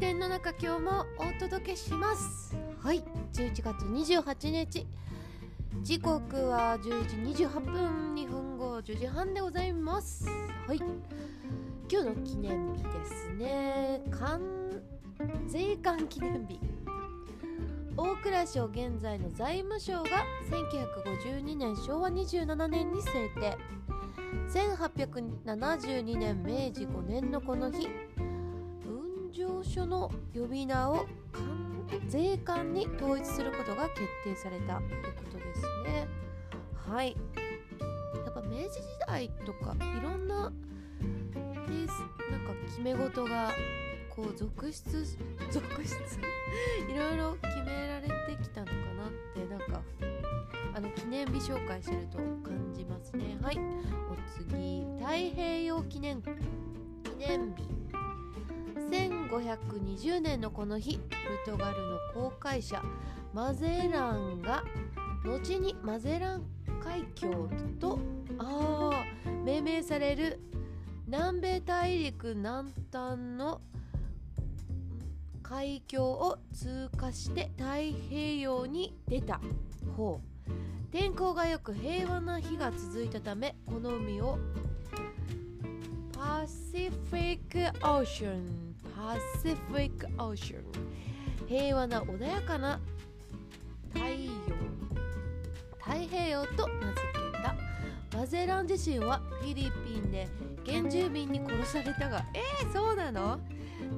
天の中今日もお届けします。はい。11月28日。時刻は10時28分2分後10時半でございます。はい。今日の記念日ですね。関税関記念日。大蔵省現在の財務省が1952年昭和27年に制定。1872年明治5年のこの日。運上書の呼び名を税関に統一することが決定されたということですね。はい。やっぱ明治時代とかいろんななんか決め事がこう続出続出 いろいろ決められてきたのかなってなんかあの記念日紹介すると感じますね。はい。お次太平洋記念記念日。1520年のこの日ポルトガルの航海者マゼランが後にマゼラン海峡とあ命名される南米大陸南端の海峡を通過して太平洋に出た方。天候が良く平和な日が続いたためこの海をパシフィックオーシャン。パシフィックオーシャン平和な穏やかな太陽。太平洋と名付けた。マゼラン自身はフィリピンで原住民に殺されたが。えー、そうなの？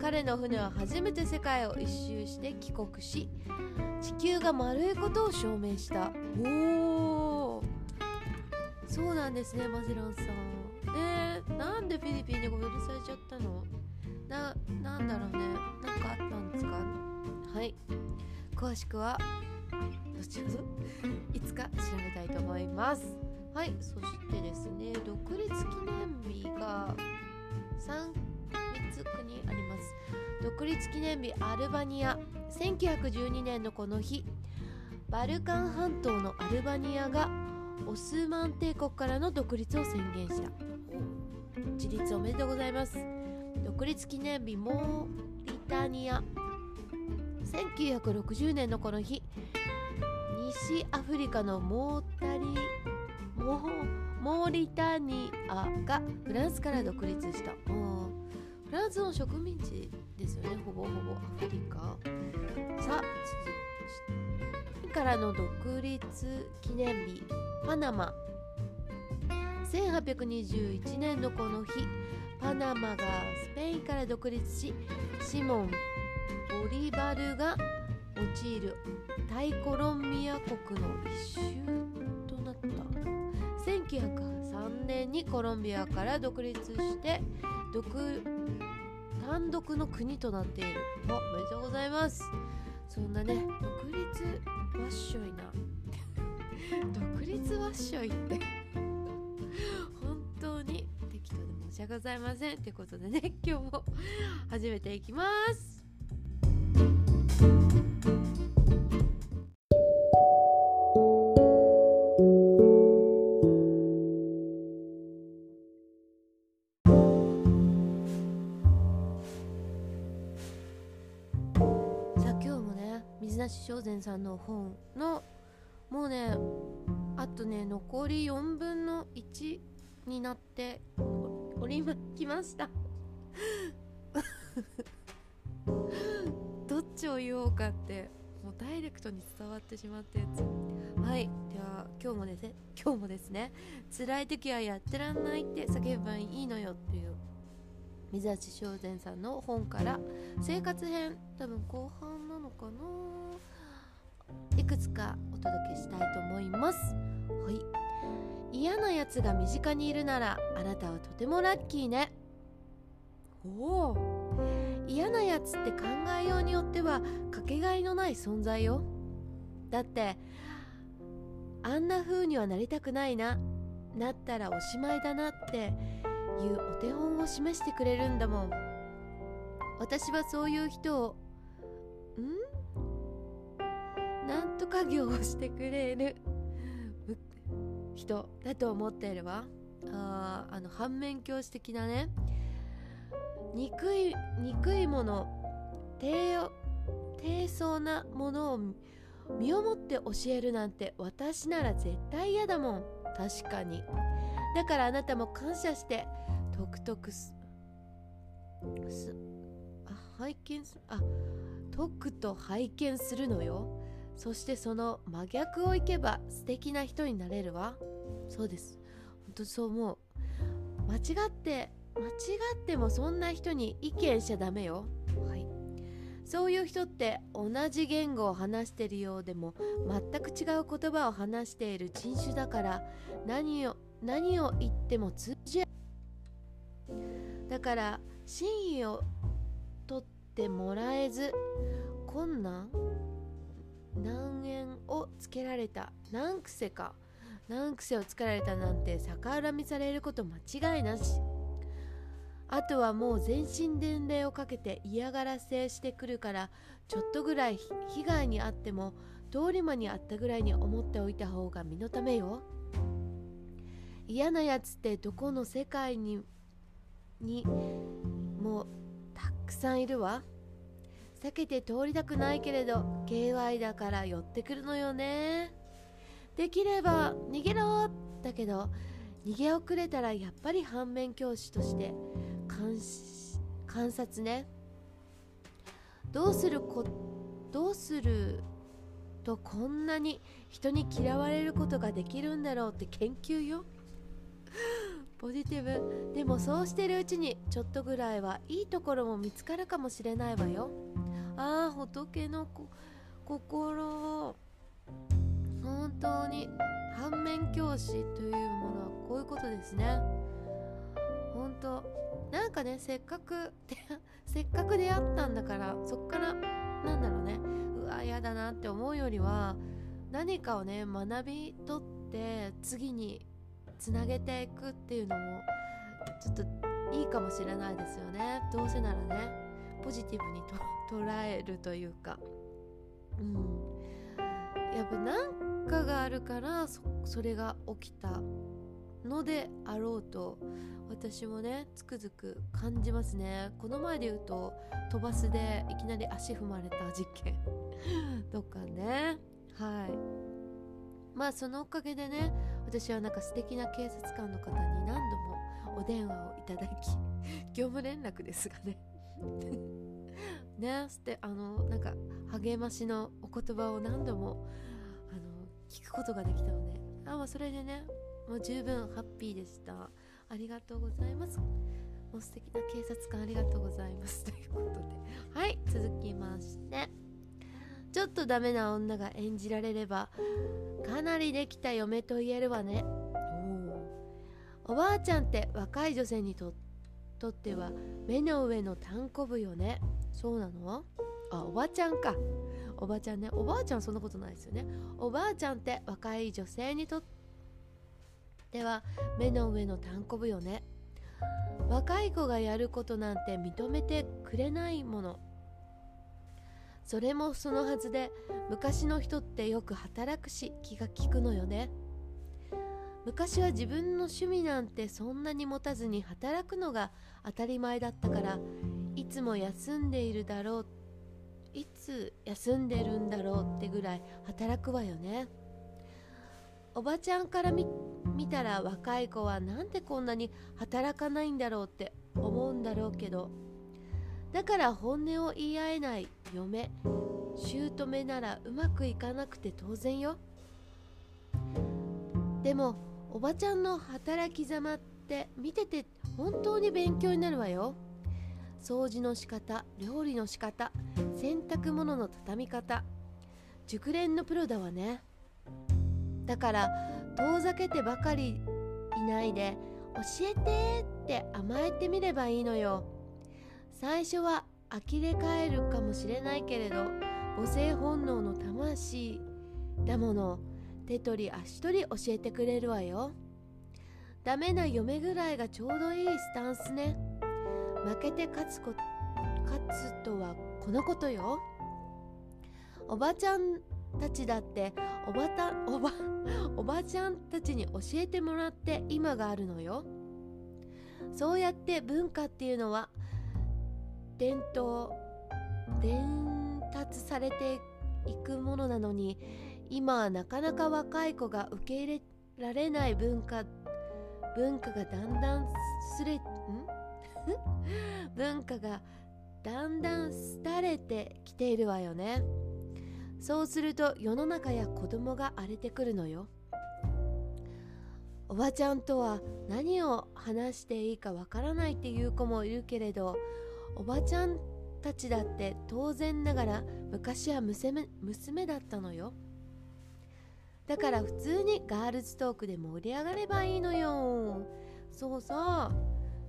彼の船は初めて世界を一周して帰国し地球が丸いことを証明した。おおそうなんですねマゼランさん。えー、なんでフィリピンで殺されちゃったの？な、なんだろうね。なんかあったんですか？はい。詳しくは後ほど いつか調べたいと思います。はい。そしてですね独立記念日が3つ国あります。独立記念日アルバニア。1912年のこの日。バルカン半島のアルバニアがオスマン帝国からの独立を宣言した。自立おめでとうございます独立記念日モーリタニア。1960年のこの日西アフリカのモータリモモーリタニアがフランスから独立した。フランスの植民地ですよね。ほぼほぼアフリカ。さあ続からの独立記念日パナマ。1821年のこの日パナマがスペインから独立しシモン・ボリバルが用いる大コロンビア国の一周となった。1903年にコロンビアから独立して独単独の国となっている。おめでとうございます。そんなね独立わっしょいな。独立わっしょいって。本当に適当で。し訳ございません。ということでね 今日も始めていきます。さあ今日もね水無正善さんの本のもうねあとね残り4分の1になっておりまきました。どっちを言おうかってもうダイレクトに伝わってしまったやつ。はいでは今日もですね今日もですね辛い時はやってらんないって叫べばいいのよっていう水橋正善さんの本から生活編多分後半なのかな。いくつかお届けしたいと思います。はい。嫌なやつが身近にいるならあなたはとてもラッキーね。おお。嫌なやつって考えようによってはかけがえのない存在よ。だってあんな風にはなりたくないな。なったらおしまいだなっていうお手本を示してくれるんだもん。私はそういう人をん？なんとか業をしてくれる。人だと思っているわああの反面教師的なね憎い憎いもの低低層なものを身をもって教えるなんて私なら絶対嫌だもん。確かに。だからあなたも感謝してとくとくすすあ拝見すあとくと拝見するのよ。そしてその真逆をいけば素敵な人になれるわ。そうです。本当そう思う。間違って間違ってもそんな人に意見しちゃダメよ。はい。そういう人って同じ言語を話してるようでも全く違う言葉を話している人種だから何を何を言っても通じ合う。だから真意を取ってもらえず困難難縁をつけられた難癖か。難癖をつけられたなんて逆恨みされること間違いなし。あとはもう全身伝令をかけて嫌がらせしてくるからちょっとぐらい被害に遭っても通り魔にあったぐらいに思っておいた方が身のためよ。嫌なやつってどこの世界ににもたくさんいるわ。避けて通りたくないけれど KY だから寄ってくるのよね。できれば逃げろ。だけど逃げ遅れたらやっぱり反面教師として観察ね。どうするこどうするとこんなに人に嫌われることができるんだろうって研究よ。ポジティブ。でもそうしてるうちにちょっとぐらいはいいところも見つかるかもしれないわよ。ああ仏の心。本当に反面教師というものはこういうことですね。本当なんかねせっかく せっかく出会ったんだからそっからなんだろうね。うわ嫌だなって思うよりは何かをね学び取って次につなげていくっていうのもちょっといいかもしれないですよね。どうせならねポジティブにと捉えるというか。うん。やっぱ何かがあるからそれが起きたのであろうと私もねつくづく感じますね。この前で言うと飛ばすでいきなり足踏まれた事件。とかね。はい。まあそのおかげでね私はなんか素敵な警察官の方に何度もお電話をいただき 業務連絡ですがね。ねしてあのなんか励ましのお言葉を何度もあの聞くことができたのであ、まあ、それでねもう十分ハッピーでした。ありがとうございます。もう素敵な警察官ありがとうございます。ということで。はい続きまして。ちょっとダメな女が演じられればかなりできた嫁と言えるわね。おばあちゃんって若い女性にとっては目の上のたんこぶよね。そうなの？あおばちゃんか。おばちゃんね。おばあちゃんそんなことないですよね。おばあちゃんって若い女性にとってでは目の上のたんこぶよね。若い子がやることなんて認めてくれないもの。それもそのはずで昔の人ってよく働くし気が利くのよね。昔は自分の趣味なんてそんなに持たずに働くのが当たり前だったからいつも休んでいるだろういつ休んでるんだろうってぐらい働くわよね。おばちゃんから見たら若い子はなんでこんなに働かないんだろうって思うんだろうけどだから本音を言い合えない嫁姑ならうまくいかなくて当然よ。でもおばちゃんの働きざまって見てて本当に勉強になるわよ。掃除の仕方料理の仕方洗濯物の畳み方熟練のプロだわね。だから遠ざけてばかりいないで教えてって甘えてみればいいのよ。最初は呆れ返るかもしれないけれど母性本能の魂だもの手取り足取り教えてくれるわよ。ダメな嫁ぐらいがちょうどいいスタンスね。負けて勝つこ勝つとはこのことよ。おばちゃんたちだっておばたおばおばちゃんたちに教えてもらって今があるのよ。そうやって文化っていうのは伝統伝達されていくものなのに今はなかなか若い子が受け入れられない文化文化がだんだんすれん 文化がだんだん廃れてきているわよね。そうすると世の中や子供が荒れてくるのよ。おばちゃんとは何を話していいかわからないっていう子もいるけれどおばちゃんたちだって当然ながら昔は娘娘だったのよ。だから普通にガールズトークで盛り上がればいいのよ。そうそう。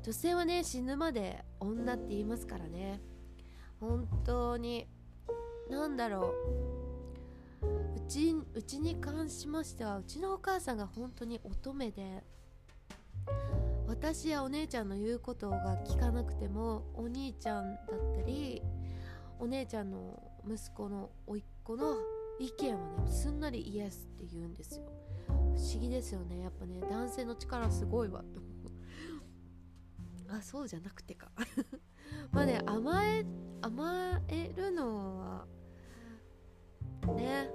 女性はね死ぬまで女って言いますからね。本当に。何だろう。うちうちに関しましてはうちのお母さんが本当に乙女で。私やお姉ちゃんの言うことが聞かなくてもお兄ちゃんだったりお姉ちゃんの息子の甥っ子の意見をねすんなりイエスって言うんですよ。不思議ですよね。やっぱね男性の力すごいわと あそうじゃなくてか。まあね甘え甘えるのはね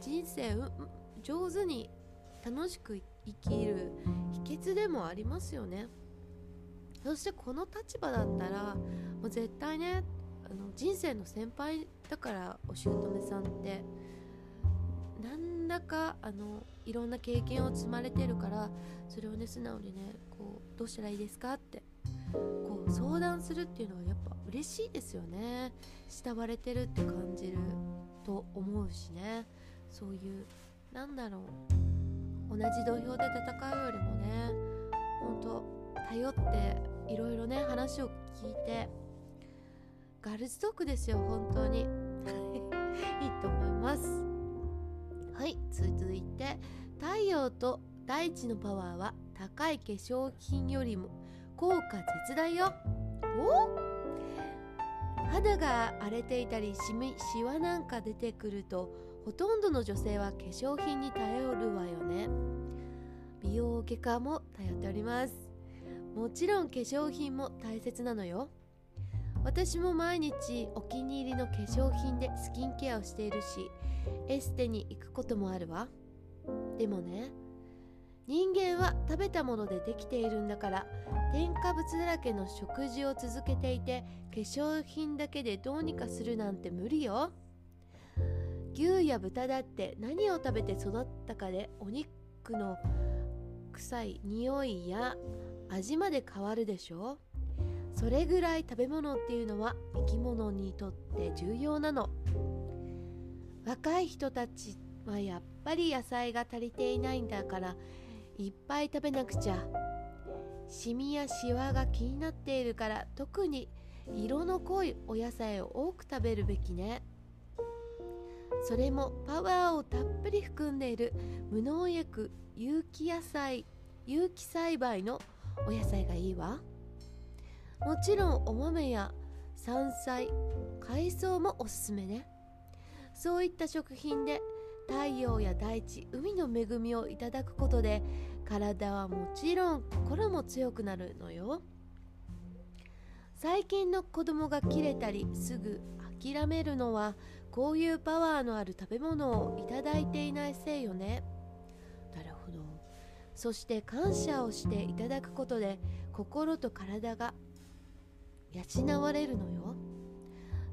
人生上手に楽しくいって生きる秘訣でもありますよね。そしてこの立場だったらもう絶対ねあの人生の先輩だからお姑さんって何らかあのいろんな経験を積まれてるからそれをね素直にねこうどうしたらいいですかってこう相談するっていうのはやっぱ嬉しいですよね。慕われてるって感じると思うしね。そういうなんだろう。同じ土俵で戦うよりもねほんと頼っていろいろね話を聞いてガールズトークですよ本当に。いいと思います。はい続いて太陽と大地のパワーは高い化粧品よりも効果絶大よ。お肌が荒れていたりしみシワなんか出てくるとほとんどの女性は化粧品に頼るわよね。美容外科も頼っております。もちろん化粧品も大切なのよ。私も毎日お気に入りの化粧品でスキンケアをしているしエステに行くこともあるわ。でもね人間は食べたものでできているんだから添加物だらけの食事を続けていて化粧品だけでどうにかするなんて無理よ。牛や豚だって何を食べて育ったかでお肉の臭い匂いや味まで変わるでしょそれぐらい食べ物っていうのは生き物にとって重要なの。若い人たちはやっぱり野菜が足りていないんだからいっぱい食べなくちゃ。シミやシワが気になっているから特に色の濃いお野菜を多く食べるべきね。それもパワーをたっぷり含んでいる無農薬有機野菜有機栽培のお野菜がいいわ。もちろんお豆や山菜海藻もおすすめね。そういった食品で太陽や大地海の恵みをいただくことで体はもちろん心も強くなるのよ。最近の子供が切れたりすぐ諦めるのはこういうパワーのある食べ物をいただいていないせいよね。なるほど。そして感謝をしていただくことで心と体が養われるのよ。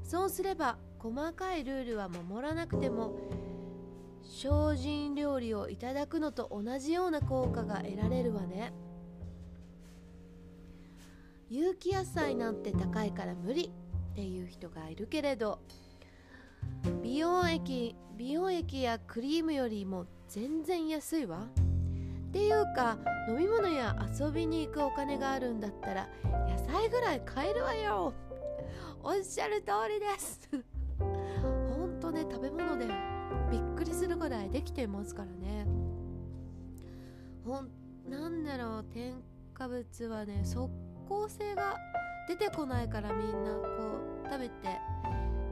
そうすれば細かいルールは守らなくても精進料理をいただくのと同じような効果が得られるわね。有機野菜なんて高いから無理っていう人がいるけれど美容液美容液やクリームよりも全然安いわ。っていうか飲み物や遊びに行くお金があるんだったら野菜ぐらい買えるわよ。おっしゃる通りです。ほんとね食べ物でびっくりするぐらいできてますからね。ほんなんだろう添加物はね即効性が出てこないからみんなこう食べて。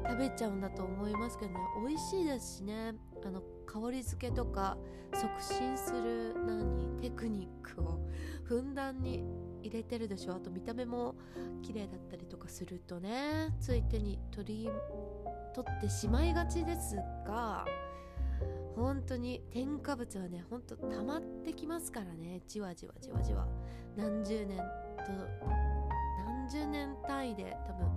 食べちゃうんだと思いますけどね。美味しいですしね。あの香り付けとか促進する何テクニックをふんだんに入れてるでしょあと見た目も綺麗だったりとかするとねつい手に取り取ってしまいがちですが本当に添加物はねほんと溜まってきますからね。じわじわじわじわ。何十年と何十年単位で多分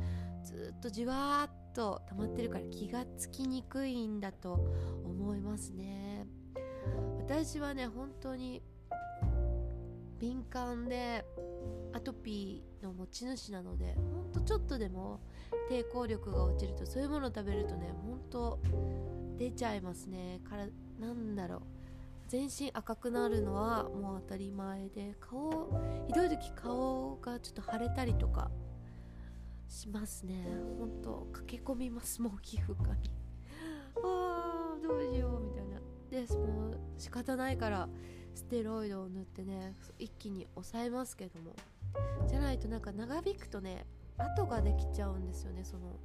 ずっとじわーっと溜まってるから気がつきにくいんだと思いますね。私はね本当に敏感でアトピーの持ち主なのでほんとちょっとでも抵抗力が落ちるとそういうものを食べるとねほんと出ちゃいますね。からなんだろう。全身赤くなるのはもう当たり前で顔ひどい時顔がちょっと腫れたりとかしますね。ほんと駆け込みますもう皮膚科にあーどうしようみたいな。でもう仕方ないからステロイドを塗ってね一気に抑えますけども。じゃないとなんか長引くとね跡ができちゃうんですよね。その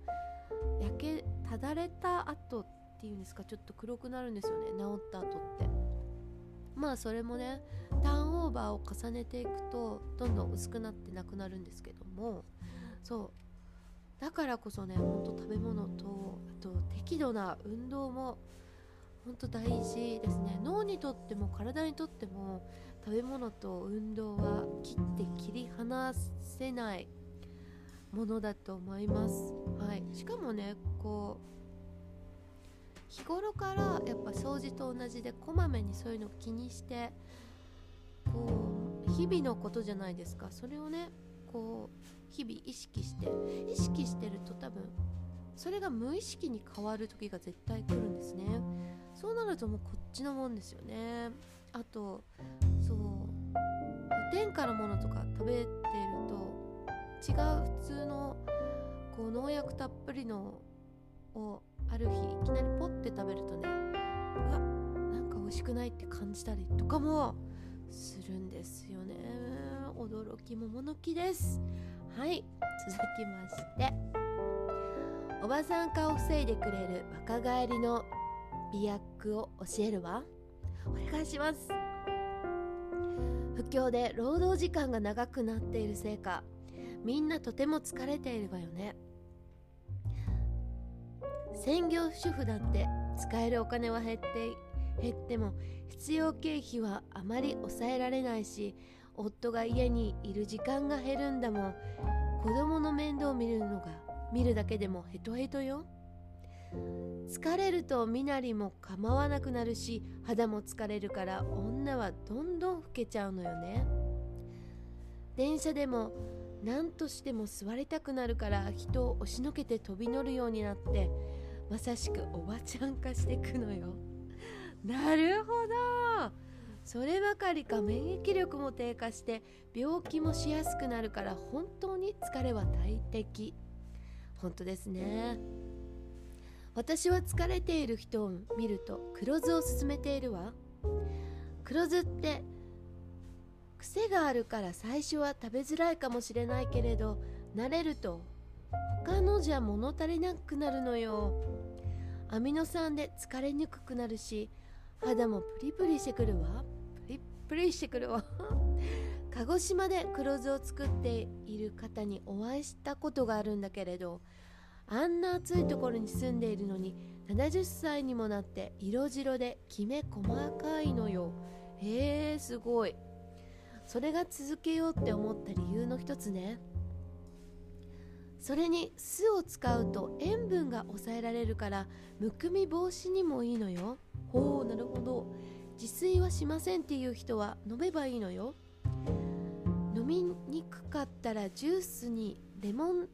焼けただれた跡っていうんですかちょっと黒くなるんですよね。治った後って。まあそれもねターンオーバーを重ねていくとどんどん薄くなってなくなるんですけども。そう。だからこそねほんと食べ物とあと適度な運動も本当大事ですね。脳にとっても体にとっても食べ物と運動は切って切り離せないものだと思います、はい、しかもねこう日頃からやっぱ掃除と同じでこまめにそういうのを気にしてこう日々のことじゃないですか。それをねこう日々意識して意識してると多分それが無意識に変わる時が絶対来るんですね。そうなるともうこっちのもんですよね。あとそう天下のものとか食べてると違う普通のこう農薬たっぷりのをある日いきなりポッて食べるとねうわなんか美味しくないって感じたりとかもするんですよね驚き桃の木ですはい続きましておばさん化を防いでくれる若返りの美薬を教えるわ。お願いします。不況で労働時間が長くなっているせいかみんなとても疲れているわよね。専業主婦だって使えるお金は減って減っても必要経費はあまり抑えられないし夫が家にいる時間が減るんだもん。子供の面倒を見るのが見るだけでもヘトヘトよ。疲れると身なりも構わなくなるし肌も疲れるから女はどんどん老けちゃうのよね。電車でも何としても座りたくなるから人を押しのけて飛び乗るようになってまさしくおばちゃん化してくのよ。なるほど。そればかりか免疫力も低下して病気もしやすくなるから本当に疲れは大敵。本当ですね。私は疲れている人を見ると黒酢を勧めているわ。黒酢って癖があるから最初は食べづらいかもしれないけれど慣れると他のじゃ物足りなくなるのよ。アミノ酸で疲れにくくなるし肌もプリプリしてくるわ。プリプリしてくるわ。鹿児島で黒酢を作っている方にお会いしたことがあるんだけれどあんな暑いところに住んでいるのに70歳にもなって色白できめ細かいのよ。へえすごい。それが続けようって思った理由の一つね。それに酢を使うと塩分が抑えられるからむくみ防止にもいいのよ。ほうなるほど。自炊はしませんっていう人は飲めばいいのよ。飲みにくかったらジュースにレモン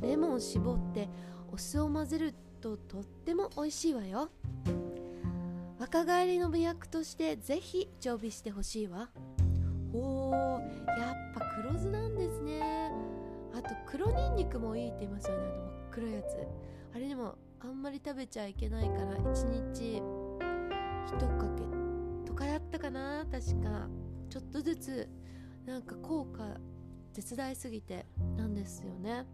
レモン絞ってお酢を混ぜるととっても美味しいわよ。若返りの美薬としてぜひ常備してほしいわ。ほうやっぱ黒酢なんですね。あと黒ニンニクもいいって言いますよね。あの真っ黒いやつ。あれでもあんまり食べちゃいけないから1日1かけとかやったかな確か。ちょっとずつなんか効果手伝いすぎてなんですよね。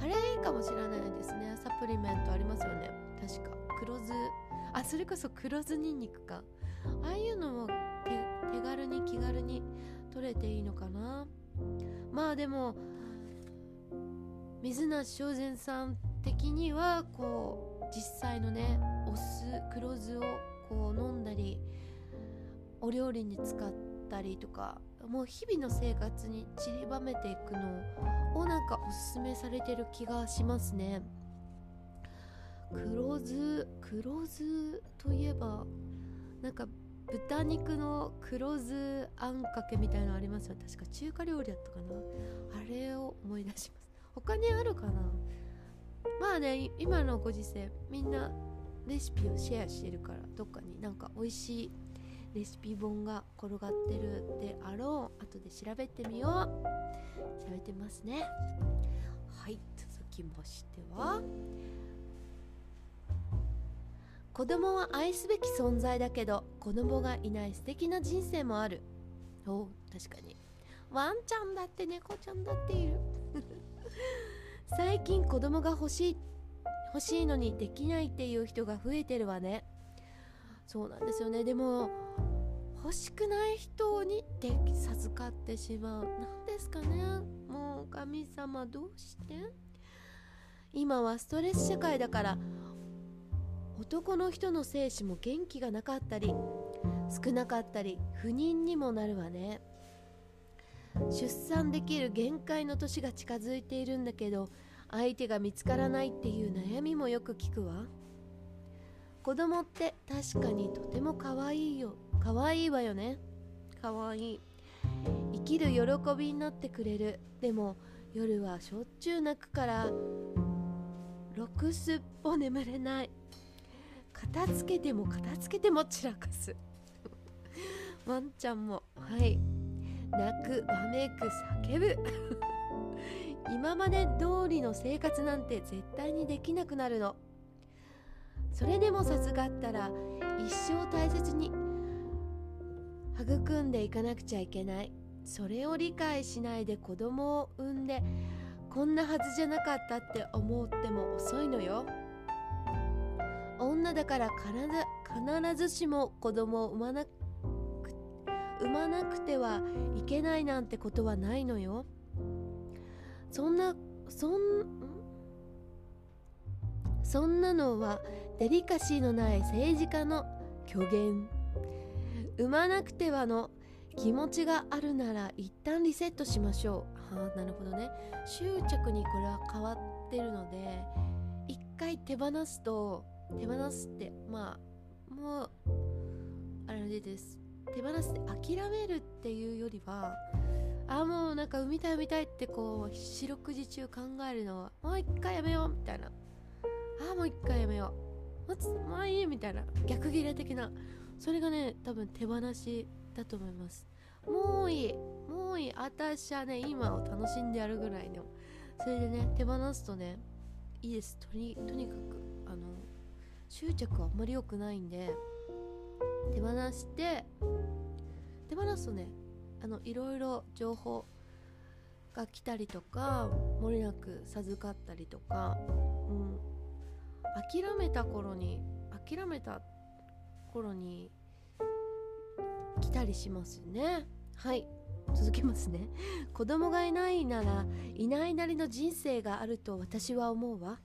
あれいいかもしれないですね。サプリメントありますよね。確か。黒酢。あそれこそ黒酢ニンニクか。ああいうのも手軽に気軽に取れていいのかな。まあでも水梨正禅さん的にはこう実際のねお酢黒酢をこう飲んだりお料理に使ったりとかもう日々の生活に散りばめていくのをなんかおすすめされてる気がしますね。黒酢黒酢といえばなんか豚肉の黒酢あんかけみたいなのありますよ。確か中華料理だったかな。あれを思い出します。他にあるかな？まあね今のご時世みんなレシピをシェアしてるからどっかになんか美味しいレシピ本が転がってるであろう。後で調べてみよう。調べてますね。はい続きましては子供は愛すべき存在だけど子供がいない素敵な人生もある。お確かに。ワンちゃんだって猫ちゃんだっている。最近子供が欲しい欲しいのにできないっていう人が増えてるわね。そうなんですよね。でも欲しくない人にで授かってしまう。何ですかね。もう神様どうして今はストレス社会だから男の人の精子も元気がなかったり少なかったり不妊にもなるわね。出産できる限界の年が近づいているんだけど相手が見つからないっていう悩みもよく聞くわ。子供って確かにとても可愛いよ。可愛いわよね。可愛い。生きる喜びになってくれる。でも夜はしょっちゅう泣くからろくすっぽ眠れない。片付けても片付けても散らかす。ワンちゃんも。はい。泣くわめく叫ぶ。今まで通りの生活なんて絶対にできなくなるの。それでも授かったら一生大切に育んでいかなくちゃいけない。それを理解しないで子供を産んでこんなはずじゃなかったって思っても遅いのよ。女だから必ずしも子供を産まなく産まなくてはいけないなんてことはないのよ。そんなそんそんなのはデリカシーのない政治家の虚言。産まなくてはの気持ちがあるなら一旦リセットしましょう。はあなるほどね。執着にこれは変わってるので一回手放すと手放すってまあもうあれです。手放すって諦めるっていうよりはあもうなんか産みたい産みたいってこう四六時中考えるのはもう一回やめようみたいな。あもう一回やめよう。もういいみたいな。逆ギレ的な。それがね多分手放しだと思います。もういい。もういい。私はね今を楽しんでやるぐらいの。それでね手放すとねいいです。とにとにかくあの執着はあんまり良くないんで。手放して手放すとねあのいろいろ情報が来たりとかもれなく授かったりとか、うん、諦めた頃に諦めた頃に来たりしますね。はい。続けますね。子供がいないならいないなりの人生があると私は思うわ。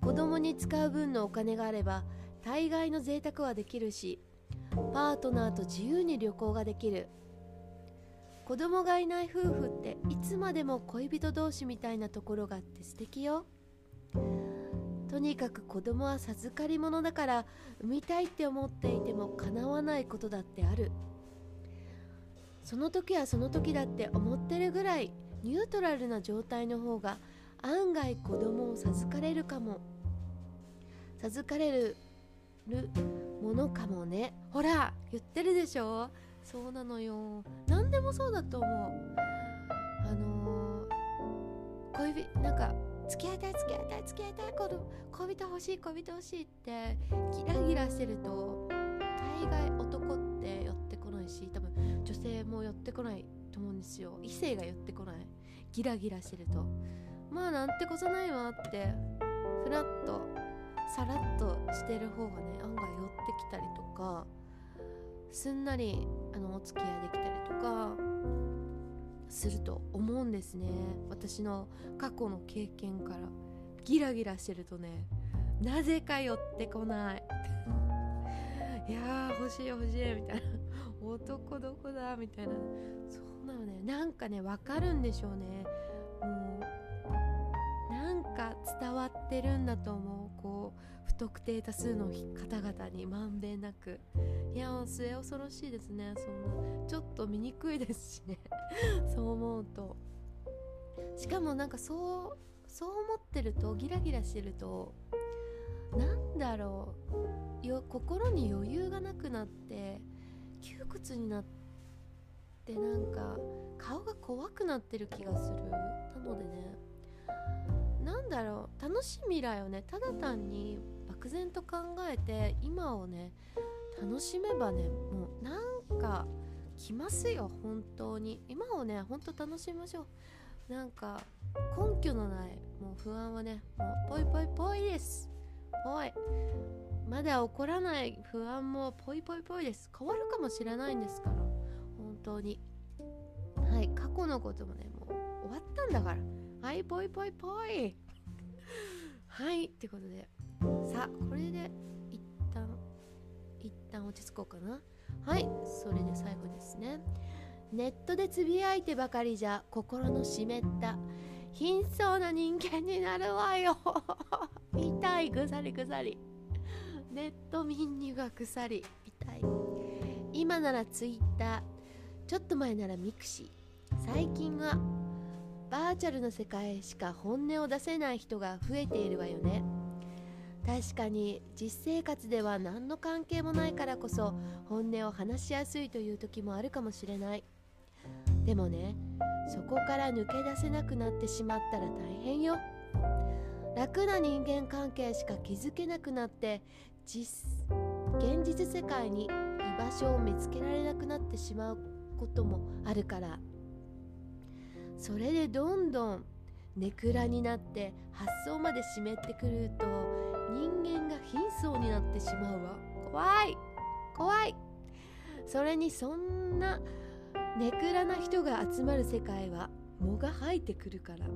子供に使う分のお金があれば大概の贅沢はできるしパートナーと自由に旅行ができる。子供がいない夫婦っていつまでも恋人同士みたいなところがあって素敵よ。とにかく子供は授かり物だから産みたいって思っていても叶わないことだってある。その時はその時だって思ってるぐらいニュートラルな状態の方が案外子供を授かれるかも。授かれるるものかもね。ほら言ってるでしょ？そうなのよ。何でもそうだと思う。あのー、恋人なんか付き合いたい付き合いたい付き合いたい恋人欲しい恋人欲しいってギラギラしてると大概男って寄ってこないし多分女性も寄ってこないと思うんですよ。異性が寄ってこない。ギラギラしてると。まあなんてことないわってふらっとさらっとしてる方がね案外寄ってきたりとかすんなりあのお付き合いできたりとかすると思うんですね。私の過去の経験から。ギラギラしてるとねなぜか寄ってこない。いやー欲しい欲しいみたいな。男どこだみたいな。そうなのねなんかね分かるんでしょうね。もうなんか伝わってるんだと思うこう不特定多数の方々にまんべんなく。いや末恐ろしいですね。そんなちょっと醜いですしね。そう思うと。しかもなんかそうそう思ってるとギラギラしてるとなんだろう。よ心に余裕がなくなって窮屈になってなんか顔が怖くなってる気がする。なのでねなんだろう楽しい未来をね。ただ単に漠然と考えて今をね楽しめばねもうなんか来ますよ本当に。今をねほんと楽しみましょう。なんか根拠のないもう不安はねもうぽいぽいぽいです。ぽいまだ起こらない不安もぽいぽいぽいです。変わるかもしれないんですから本当に。はい過去のこともねもう終わったんだから。はいぽいぽいぽい。はいってことで。さあこれで一旦一旦落ち着こうかな。はいそれで最後ですね。ネットでつぶやいてばかりじゃ心の湿った貧相な人間になるわよ。痛いぐさりぐさり。ネット民にぐさり痛い。今ならツイッター。ちょっと前ならミクシー。最近はバーチャルの世界しか本音を出せない人が増えているわよね。確かに実生活では何の関係もないからこそ本音を話しやすいという時もあるかもしれない。でもねそこから抜け出せなくなってしまったら大変よ。楽な人間関係しか築けなくなって実現実世界に居場所を見つけられなくなってしまうこともあるから。それでどんどんネクラになって発想まで湿ってくると人間が貧相になってしまうわ。怖い。怖い。それにそんなネクラな人が集まる世界は藻が生えてくるから。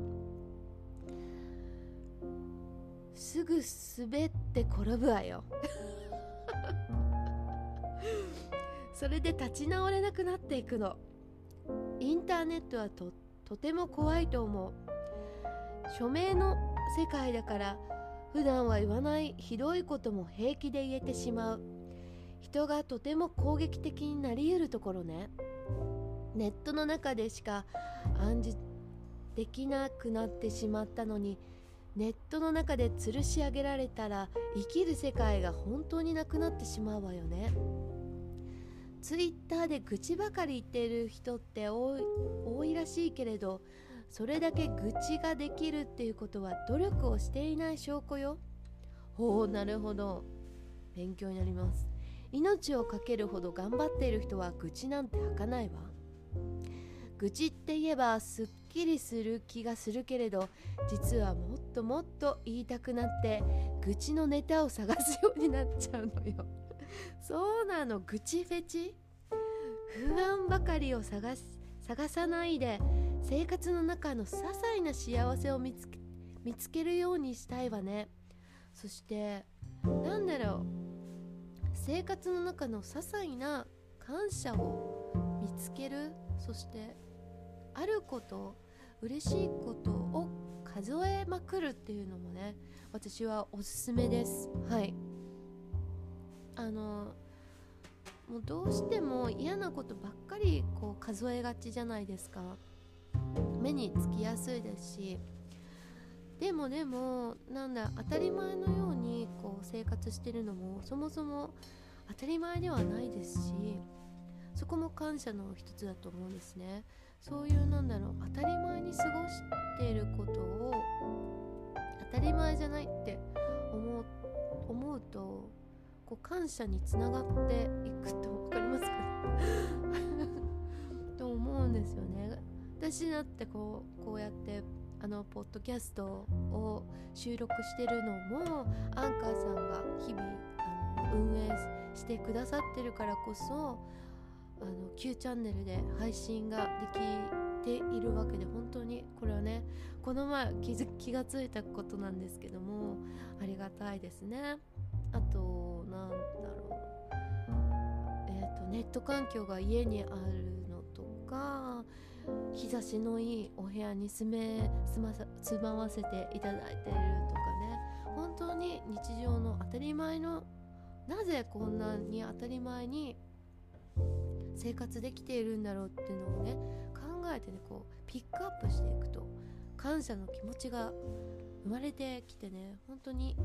すぐ滑って転ぶわよ。それで立ち直れなくなっていくの。インターネットはとっとても怖いと思う。署名の世界だから普段は言わないひどいことも平気で言えてしまう。人がとても攻撃的になりうるところね。ネットの中でしか暗示できなくなってしまったのにネットの中で吊るし上げられたら生きる世界が本当になくなってしまうわよね。ツイッターで愚痴ばかり言ってる人って多い多いらしいけれどそれだけ愚痴ができるっていうことは努力をしていない証拠よ。ほうなるほど。勉強になります。命を懸けるほど頑張っている人は愚痴なんて吐かないわ。愚痴って言えばすっきりする気がするけれど実はもっともっと言いたくなって愚痴のネタを探すようになっちゃうのよ。そうなの愚痴フェチ？不安ばかりを探す探さないで生活の中の些細な幸せを見つけ見つけるようにしたいわね。そしてなんだろう？生活の中の些細な感謝を見つける？そしてあること嬉しいことを数えまくるっていうのもね私はおすすめです。はい。あのもうどうしても嫌なことばっかりこう数えがちじゃないですか。目につきやすいですし。でもでもなんだ当たり前のようにこう生活してるのもそもそも当たり前ではないですしそこも感謝の一つだと思うんですね。そういうなんだろう当たり前に過ごしていることを当たり前じゃないって思う思うとこう感謝につながっていくと分かりますか？と思うんですよね。私だってこうこうやってあのポッドキャストを収録してるのもアンカーさんが日々あの運営してくださってるからこそあの Q チャンネルで配信ができているわけで本当にこれはねこの前気づ気がついたことなんですけどもありがたいですね。あとなんだろう。え、ー、とネット環境が家にあるのとか日差しのいいお部屋に住め住ま住まわせていただいているとかね。本当に日常の当たり前のなぜこんなに当たり前に生活できているんだろうっていうのをね考えてねこうピックアップしていくと感謝の気持ちが生まれてきてね本当に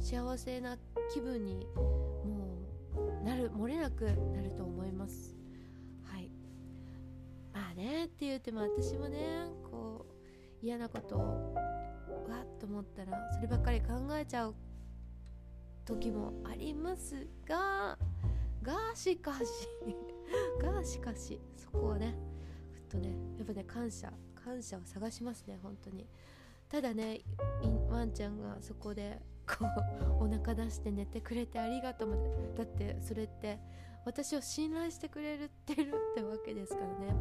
幸せな気分にもうなる漏れなくなると思います。はい。まあねって言っても私もねこう嫌なことをわっと思ったらそればっかり考えちゃう時もありますががしかし がしかしそこをねふっとねやっぱね感謝感謝を探しますね本当に。ただねワンちゃんがそこでこうお腹出して寝てくれてありがとうまで。だってそれって私を信頼してくれてるってわけですからね。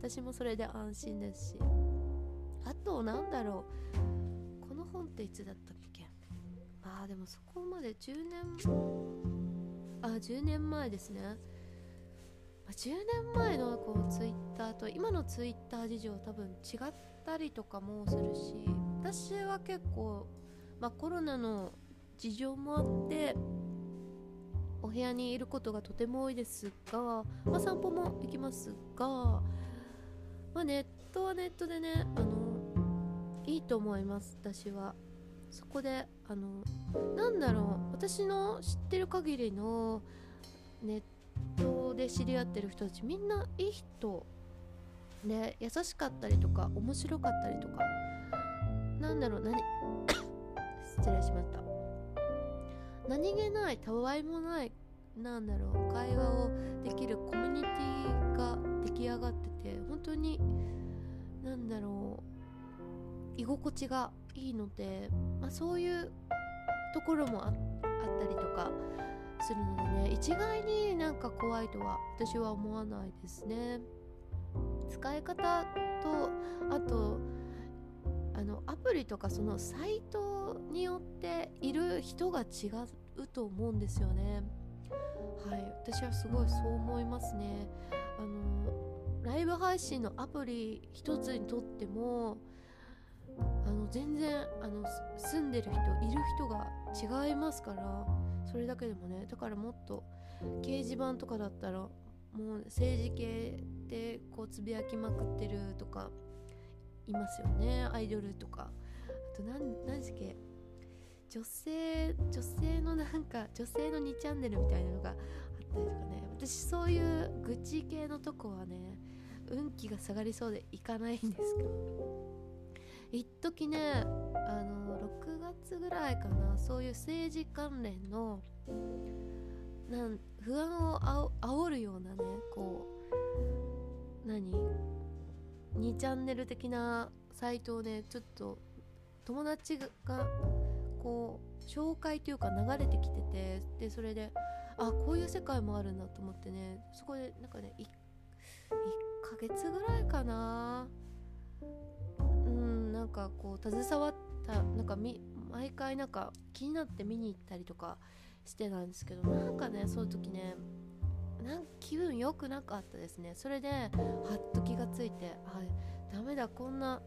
私もそれで安心ですし。あとなんだろう。この本っていつだったっけ？ああでもそこまで10年。あ10年前ですね。10年前のこうツイッターと今のツイッター事情多分違ったりとかもするし私は結構、まあ、コロナの事情もあってお部屋にいることがとても多いですが、まあ、散歩も行きますが、まあ、ネットはネットでねあのいいと思います私は。そこであのなんだろう私の知ってる限りのネットで知り合ってる人たちみんないい人で優しかったりとか面白かったりとかなんだろう何失礼しました。何気ないたわいもないなんだろう会話をできるコミュニティが出来上がってて本当になんだろう居心地がいいので、まあ、そういうところもあったりとかするのでね一概になんか怖いとは私は思わないですね。使い方とあとあのアプリとかそのサイトによっている人が違うと思うんですよね。はい。私はすごいそう思いますね。あのライブ配信のアプリ一つにとってもあの全然あの住んでる人いる人が違いますからそれだけでもね。だからもっと掲示板とかだったらもう政治系でこうつぶやきまくってるとかいますよね。アイドルとか。あと何何ですっけ？女性女性のなんか女性の2チャンネルみたいなのがあったりとかね。私そういう愚痴系のとこはね運気が下がりそうでいかないんですけど。一時ねあの6月ぐらいかなそういう政治関連のなん不安をあ煽るようなねこう何2チャンネル的なサイトをねちょっと友達がこう紹介というか流れてきててでそれであこういう世界もあるんだと思ってねそこでなんかね 1, 1ヶ月ぐらいかな。うんなんかこう携わったなんかみ毎回なんか気になって見に行ったりとかしてたんですけどなんかねそういう時ねなん気分良くなかったですね。それではっと気がついてあダメだこんな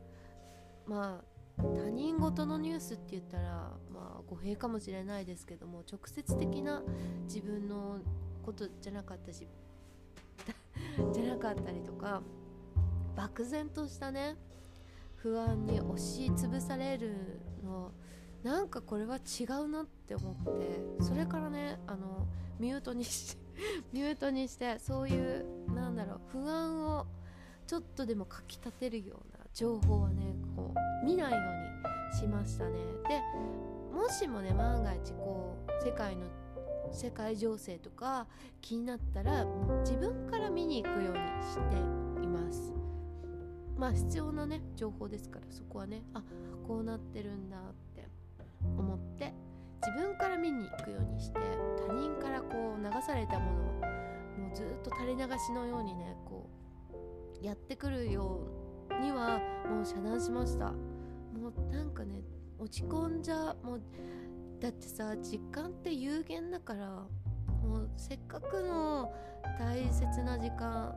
まあ他人事のニュースって言ったらまあ語弊かもしれないですけども直接的な自分のことじゃなかったし じゃなかったりとか漠然としたね不安に押しつぶされるのなんかこれは違うなって思ってそれからねあの ミュートにしてミュートにしてそういうなんだろう不安をちょっとでもかきたてるような情報はねこう見ないようにしましたね。でもしもね万が一こう世界の世界情勢とか気になったら自分から見に行くようにしています。まあ必要なね情報ですからそこはねあこうなってるんだって思って自分から見に行くようにして他人からこう流されたものをもうずっと垂れ流しのようにねこうやってくるようにはもう遮断しました。もうなんかね落ち込んじゃもうだってさ時間って有限だからもうせっかくの大切な時間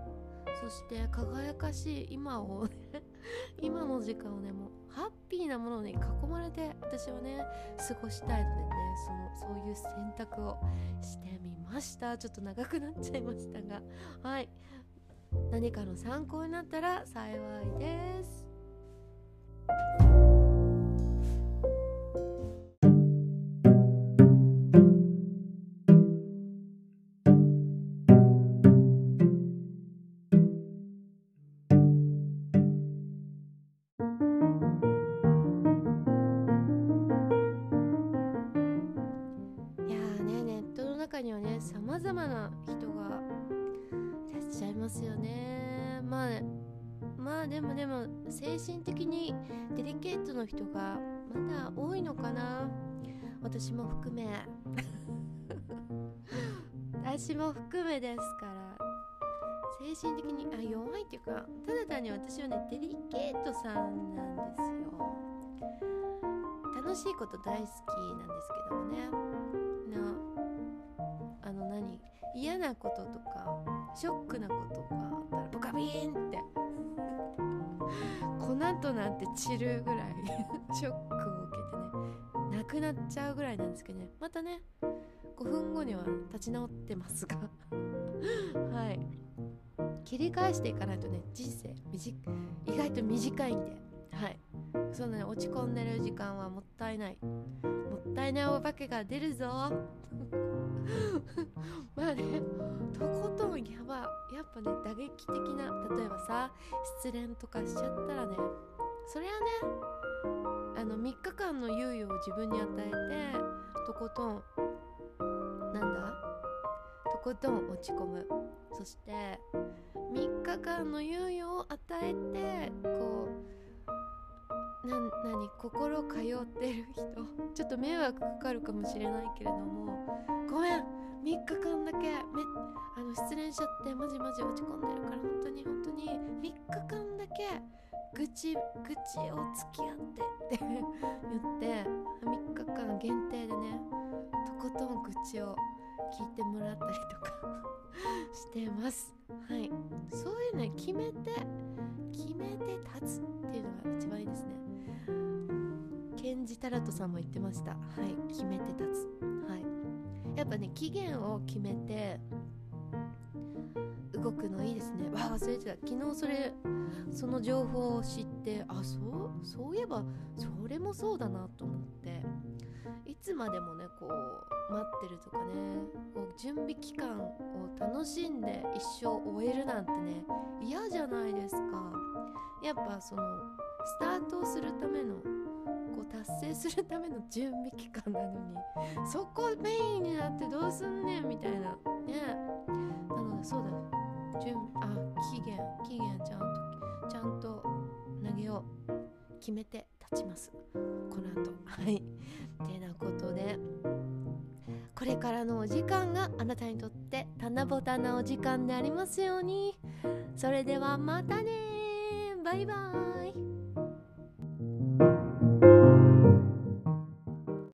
そして輝かしい今を 今の時間をねもうハッピーなものに囲まれて私はね過ごしたいのでねそのそういう選択をしてみました。ちょっと長くなっちゃいましたが。はい。何かの参考になったら幸いです。私も含め。私も含めですから。精神的にあ弱いっていうかただ単に私はねデリケートさんなんですよ。楽しいこと大好きなんですけどもね。なあの何？嫌なこととかショックなことがあったらボカビーンって。粉となんて散るぐらい ショックを受けて。ねなくなっちゃうぐらいなんですけどね。またね5分後には立ち直ってますが。はい。切り返していかないとね人生短意外と短いんで。はい。そんなね落ち込んでる時間はもったいない。もったいないお化けが出るぞ。まあねとことんやばやっぱね打撃的な例えばさ失恋とかしちゃったらねそれはねあの3日間の猶予を自分に与えてとことんなんだ？とことん落ち込む。そして3日間の猶予を与えてこうな何？心通ってる人。ちょっと迷惑かかるかもしれないけれども。ごめん！3日間だけめあの失恋しちゃってマジマジ落ち込んでるから本当に本当に。3日間だけ愚痴愚痴を付き合ってって 言って3日間限定でねとことん愚痴を聞いてもらったりとか してます。はい。そういうね決めて決めて立つっていうのが一番いいですね。ケンジタラトさんも言ってました。はい。決めて立つ。はい。やっぱね期限を決めて動くのいいですね。わ忘れてた。昨日それその情報を知ってあそうそういえばそれもそうだなと思って。いつまでもねこう待ってるとかねこう準備期間を楽しんで一生終えるなんてね嫌じゃないですか。やっぱそのスタートをするためのこう達成するための準備期間なのにそこメインになってどうすんねんみたいなね。なのでそうだ準あ期限期限ちゃんとちゃんと投げを決めて立ちます。この後。はい。てなことで。これからのお時間があなたにとって棚ぼたなお時間でありますように。それではまたねバイバーイ。